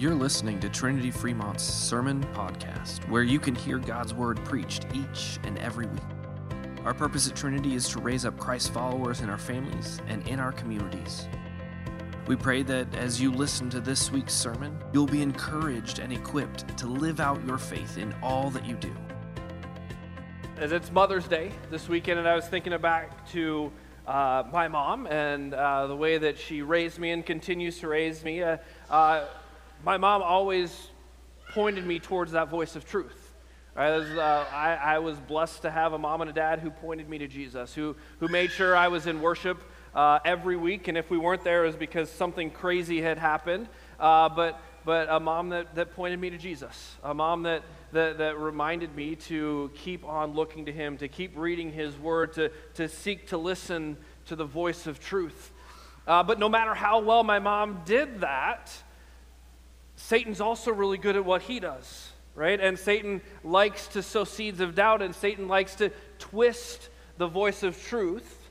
You're listening to Trinity Fremont's Sermon Podcast, where you can hear God's Word preached each and every week. Our purpose at Trinity is to raise up Christ followers in our families and in our communities. We pray that as you listen to this week's sermon, you'll be encouraged and equipped to live out your faith in all that you do. As it's Mother's Day this weekend, and I was thinking back to uh, my mom and uh, the way that she raised me and continues to raise me. Uh, uh my mom always pointed me towards that voice of truth. I was, uh, I, I, was blessed to have a mom and a dad who pointed me to Jesus, who, who made sure I was in worship uh, every week. And if we weren't there, it was because something crazy had happened. Uh, but, but a mom that, that pointed me to Jesus, a mom that, that, that reminded me to keep on looking to Him, to keep reading His Word, to, to seek to listen to the voice of truth. Uh, but no matter how well my mom did that, Satan's also really good at what he does right? And Satan likes to sow seeds of doubt, and Satan likes to twist the voice of truth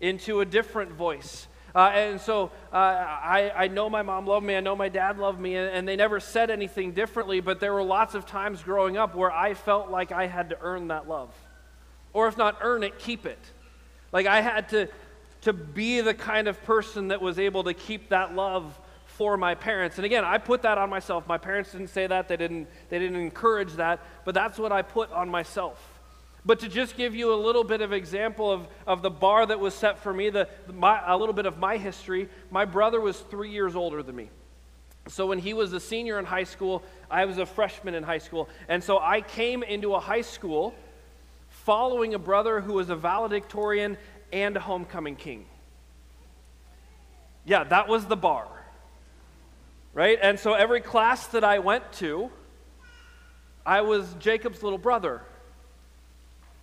into a different voice. Uh, and so uh, I, I know my mom loved me, I know my dad loved me, and, and, they never said anything differently, but there were lots of times growing up where I felt like I had to earn that love. Or if not earn it, keep it. Like I had to, to be the kind of person that was able to keep that love for my parents. And again, I put that on myself. My parents didn't say that, they didn't, they didn't encourage that, but that's what I put on myself. But to just give you a little bit of example of, of the bar that was set for me, the, my, a little bit of my history, my brother was three years older than me. So when he was a senior in high school, I was a freshman in high school. And so I came into a high school following a brother who was a valedictorian and a homecoming king. Yeah, that was the bar right? And so every class that I went to, I was Jacob's little brother.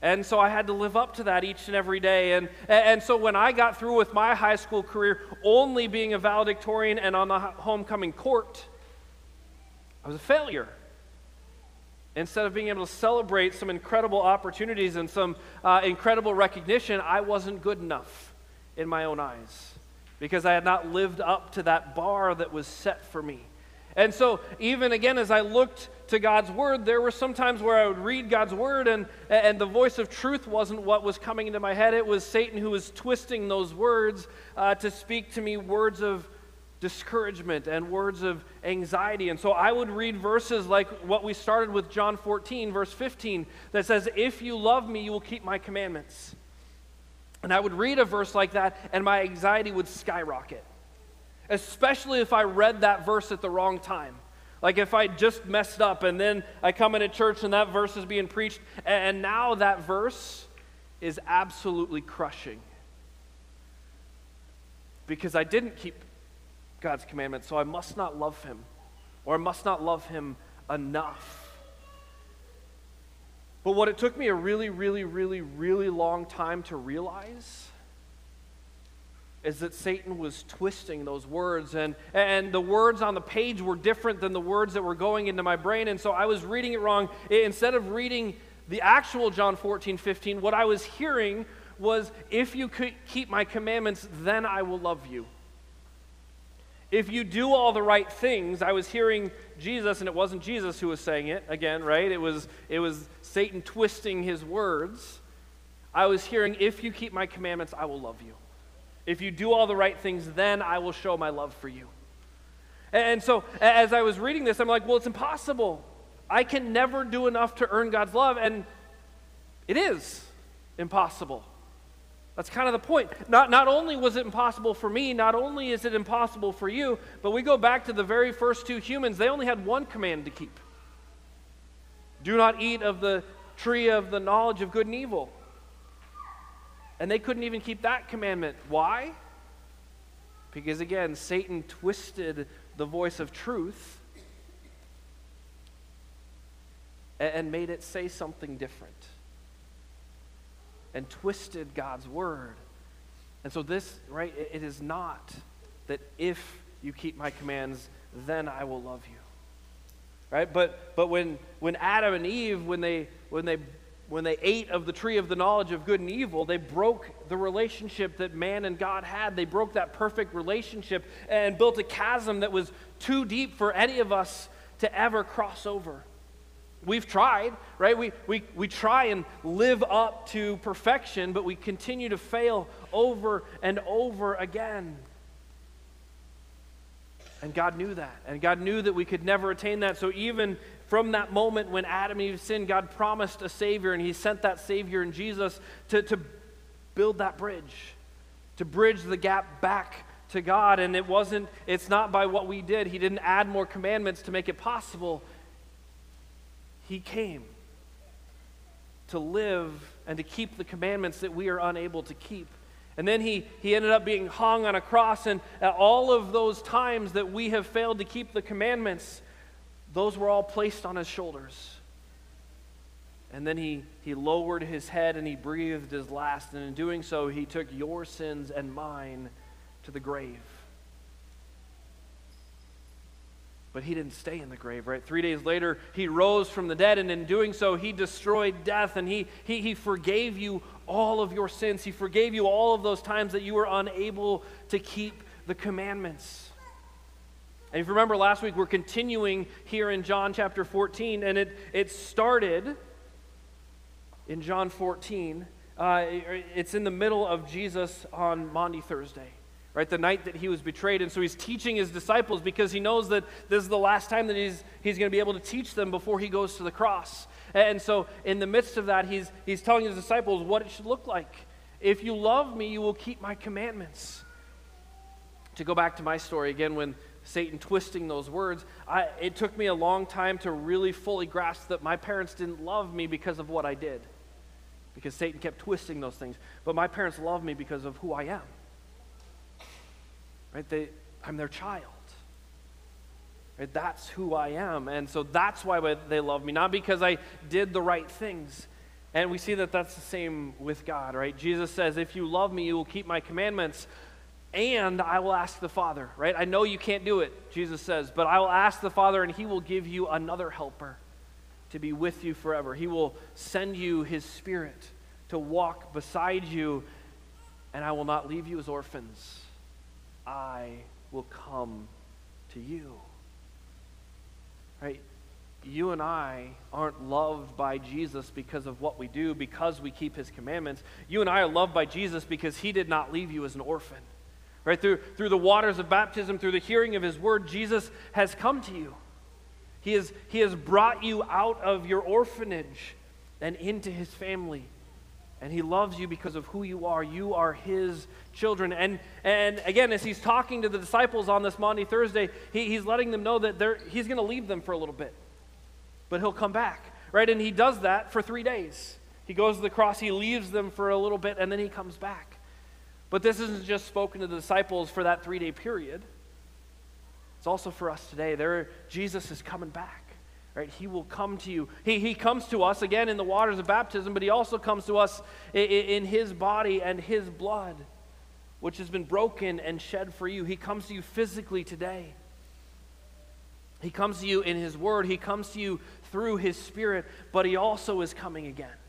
And so I had to live up to that each and every day. And, and so when I got through with my high school career, only being a valedictorian and on the homecoming court, I was a failure. Instead of being able to celebrate some incredible opportunities and some uh, incredible recognition, I wasn't good enough in my own eyes because I had not lived up to that bar that was set for me. And so, even again, as I looked to God's word, there were some times where I would read God's word and, and the voice of truth wasn't what was coming into my head. It was Satan who was twisting those words uh, to speak to me words of discouragement and words of anxiety. And so I would read verses like what we started with John 14, verse 15, that says, If you love me, you will keep my commandments. And I would read a verse like that, and my anxiety would skyrocket, especially if I read that verse at the wrong time. Like if I just messed up and then I come into church and that verse is being preached, and now that verse is absolutely crushing. Because I didn't keep God's commandments, so I must not love Him, or I must not love Him enough. But what it took me a really, really, really, really long time to realize is that Satan was twisting those words, and, and the words on the page were different than the words that were going into my brain. And so I was reading it wrong. Instead of reading the actual John 14, 15, what I was hearing was, If you keep my commandments, then I will love you. If you do all the right things, I was hearing Jesus, and it wasn't Jesus who was saying it again, right? It was, it was Satan twisting his words. I was hearing, if you keep my commandments, I will love you. If you do all the right things, then I will show my love for you. And so, as I was reading this, I'm like, well, it's impossible. I can never do enough to earn God's love. And it is impossible. That's kind of the point. Not, not only was it impossible for me, not only is it impossible for you, but we go back to the very first two humans. They only had one command to keep do not eat of the tree of the knowledge of good and evil. And they couldn't even keep that commandment. Why? Because again, Satan twisted the voice of truth and made it say something different and twisted God's word. And so, this, right, it is not that if you keep my commands, then I will love you. Right? But, but when, when Adam and Eve, when they, when they when they ate of the tree of the knowledge of good and evil, they broke the relationship that man and God had. They broke that perfect relationship and built a chasm that was too deep for any of us to ever cross over. We've tried, right? We, we, we try and live up to perfection, but we continue to fail over and over again. And God knew that. And God knew that we could never attain that. So even from that moment when Adam and Eve sinned, God promised a Savior, and He sent that Savior in Jesus to, to build that bridge, to bridge the gap back to God. And it wasn't, it's not by what we did. He didn't add more commandments to make it possible. He came to live and to keep the commandments that we are unable to keep. And then he, he ended up being hung on a cross. And at all of those times that we have failed to keep the commandments, those were all placed on his shoulders. And then he, he lowered his head and he breathed his last. And in doing so, he took your sins and mine to the grave. But he didn't stay in the grave, right? Three days later, he rose from the dead, and in doing so, he destroyed death and he, he, he forgave you all of your sins. He forgave you all of those times that you were unable to keep the commandments. And if you remember last week, we're continuing here in John chapter 14, and it, it started in John 14. Uh, it's in the middle of Jesus on Maundy Thursday right? The night that he was betrayed. And so he's teaching his disciples because he knows that this is the last time that he's, he's going to be able to teach them before he goes to the cross. And so in the midst of that, he's, he's telling his disciples what it should look like. If you love me, you will keep my commandments. To go back to my story again, when Satan twisting those words, I, it took me a long time to really fully grasp that my parents didn't love me because of what I did. Because Satan kept twisting those things. But my parents love me because of who I am. Right? They, I'm their child. Right? That's who I am. And so that's why they love me, not because I did the right things. And we see that that's the same with God, right? Jesus says, If you love me, you will keep my commandments, and I will ask the Father, right? I know you can't do it, Jesus says, but I will ask the Father, and he will give you another helper to be with you forever. He will send you his Spirit to walk beside you, and I will not leave you as orphans. I will come to you. Right? You and I aren't loved by Jesus because of what we do, because we keep his commandments. You and I are loved by Jesus because he did not leave you as an orphan. Right? Through, through the waters of baptism, through the hearing of his word, Jesus has come to you. He has, he has brought you out of your orphanage and into his family. And he loves you because of who you are. You are his children. And, and again, as he's talking to the disciples on this Maundy Thursday, he, he's letting them know that he's going to leave them for a little bit. But he'll come back, right? And he does that for three days. He goes to the cross, he leaves them for a little bit, and then he comes back. But this isn't just spoken to the disciples for that three day period, it's also for us today. There, Jesus is coming back. Right? He will come to you. He, he comes to us again in the waters of baptism, but he also comes to us in, in his body and his blood, which has been broken and shed for you. He comes to you physically today. He comes to you in his word. He comes to you through his spirit, but he also is coming again,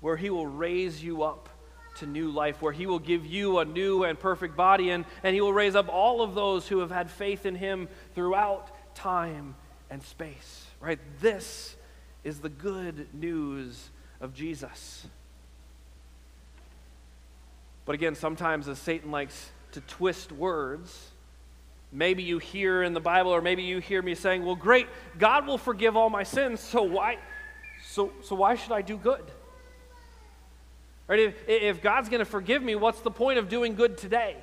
where he will raise you up to new life, where he will give you a new and perfect body, and, and he will raise up all of those who have had faith in him throughout time and space, right? This is the good news of Jesus. But again, sometimes as Satan likes to twist words, maybe you hear in the Bible, or maybe you hear me saying, Well, great, God will forgive all my sins, so why, so, so why should I do good? Right? If, if God's going to forgive me, what's the point of doing good today?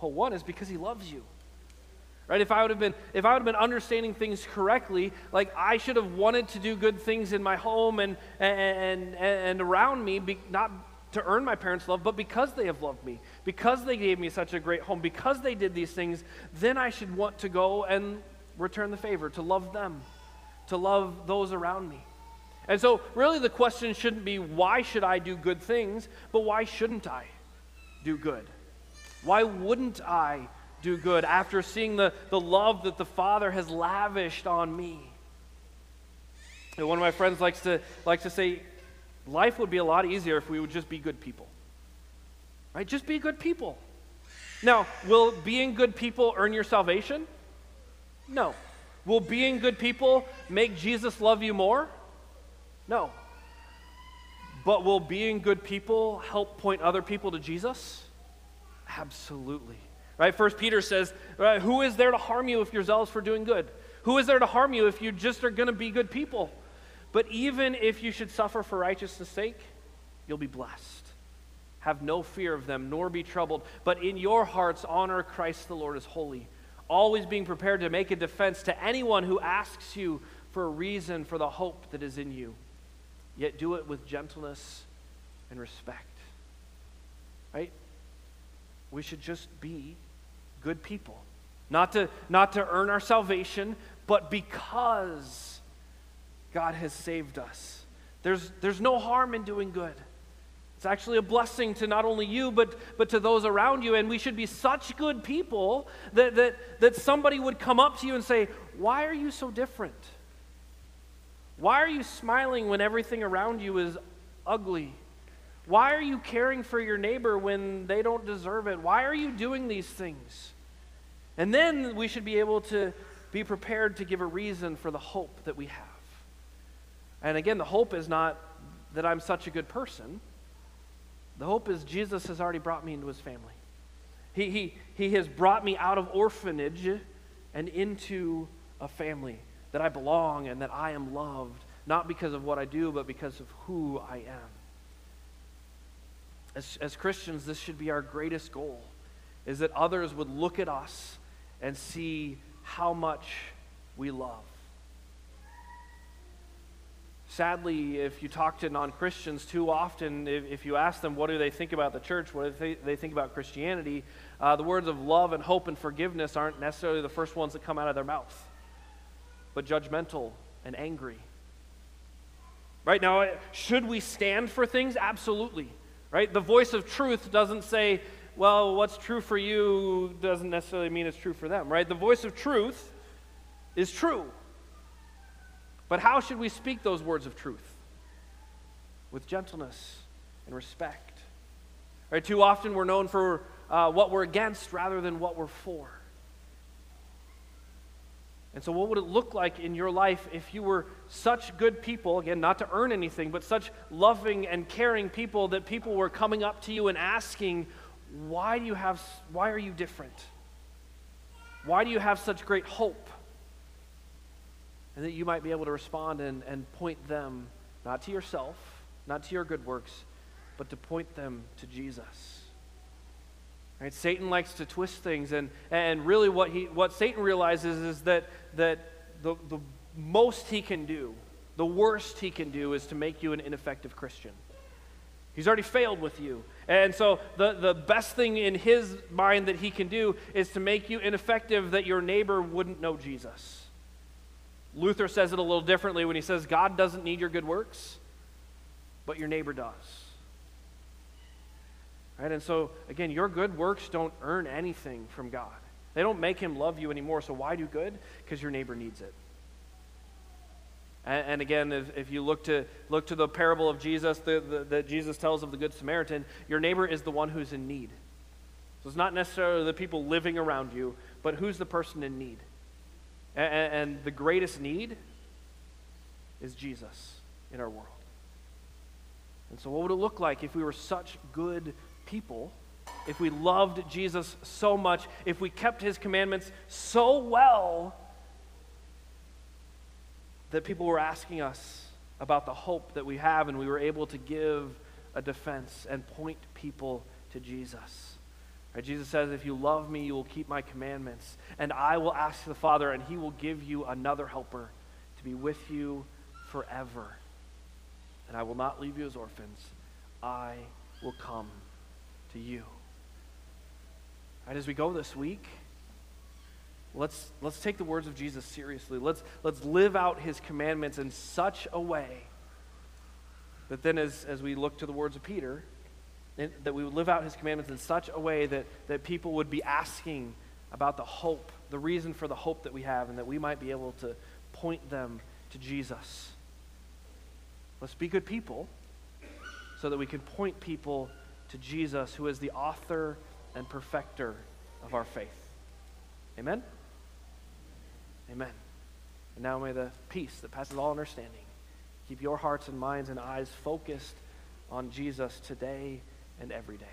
Well, one is because He loves you right? If i would have been if i would have been understanding things correctly like i should have wanted to do good things in my home and and and, and around me be, not to earn my parents love but because they have loved me because they gave me such a great home because they did these things then i should want to go and return the favor to love them to love those around me. And so really the question shouldn't be why should i do good things but why shouldn't i do good? Why wouldn't i do good after seeing the, the love that the Father has lavished on me. And one of my friends likes to, likes to say, life would be a lot easier if we would just be good people. Right? Just be good people. Now, will being good people earn your salvation? No. Will being good people make Jesus love you more? No. But will being good people help point other people to Jesus? Absolutely. Right? First Peter says, right, who is there to harm you if you're zealous for doing good? Who is there to harm you if you just are going to be good people? But even if you should suffer for righteousness' sake, you'll be blessed. Have no fear of them, nor be troubled, but in your hearts honor Christ the Lord as holy, always being prepared to make a defense to anyone who asks you for a reason for the hope that is in you. Yet do it with gentleness and respect. Right? We should just be good people. Not to, not to earn our salvation, but because God has saved us. There's, there's no harm in doing good. It's actually a blessing to not only you, but, but to those around you. And we should be such good people that, that, that somebody would come up to you and say, Why are you so different? Why are you smiling when everything around you is ugly? Why are you caring for your neighbor when they don't deserve it? Why are you doing these things? And then we should be able to be prepared to give a reason for the hope that we have. And again, the hope is not that I'm such a good person. The hope is Jesus has already brought me into his family. He, he, he has brought me out of orphanage and into a family that I belong and that I am loved, not because of what I do, but because of who I am. As, as Christians, this should be our greatest goal, is that others would look at us and see how much we love. Sadly, if you talk to non Christians too often, if, if, you ask them what do they think about the church, what do they, they think about Christianity, uh, the words of love and hope and forgiveness aren't necessarily the first ones that come out of their mouth, but judgmental and angry. Right now, should we stand for things? Absolutely. Right? The voice of truth doesn't say, well, what's true for you doesn't necessarily mean it's true for them, right? The voice of truth is true. But how should we speak those words of truth? With gentleness and respect. Right? Too often we're known for uh, what we're against rather than what we're for. And so, what would it look like in your life if you were such good people, again, not to earn anything, but such loving and caring people that people were coming up to you and asking, why do you have, why are you different? Why do you have such great hope? And that you might be able to respond and, and point them, not to yourself, not to your good works, but to point them to Jesus. Right? Satan likes to twist things, and, and really what, he, what Satan realizes is that, that the, the most he can do, the worst he can do, is to make you an ineffective Christian. He's already failed with you. And so the, the best thing in his mind that he can do is to make you ineffective that your neighbor wouldn't know Jesus. Luther says it a little differently when he says, God doesn't need your good works, but your neighbor does. Right? And so, again, your good works don't earn anything from God. They don't make him love you anymore. So why do good? Because your neighbor needs it. And, and again, if, if, you look to, look to the parable of Jesus the, the, that Jesus tells of the Good Samaritan, your neighbor is the one who's in need. So it's not necessarily the people living around you, but who's the person in need. And, and the greatest need is Jesus in our world. And so, what would it look like if we were such good people? If we loved Jesus so much, if we kept his commandments so well that people were asking us about the hope that we have, and we were able to give a defense and point people to Jesus. Right, Jesus says, If you love me, you will keep my commandments, and I will ask the Father, and he will give you another helper to be with you forever. And I will not leave you as orphans, I will come to you. Right, as we go this week, Let's, let's take the words of Jesus seriously. Let's, let's live out his commandments in such a way that then, as, as we look to the words of Peter, that we would live out his commandments in such a way that, that people would be asking about the hope, the reason for the hope that we have, and that we might be able to point them to Jesus. Let's be good people so that we can point people to Jesus, who is the author and perfecter of our faith. Amen? Amen. And now may the peace that passes all understanding keep your hearts and minds and eyes focused on Jesus today and every day.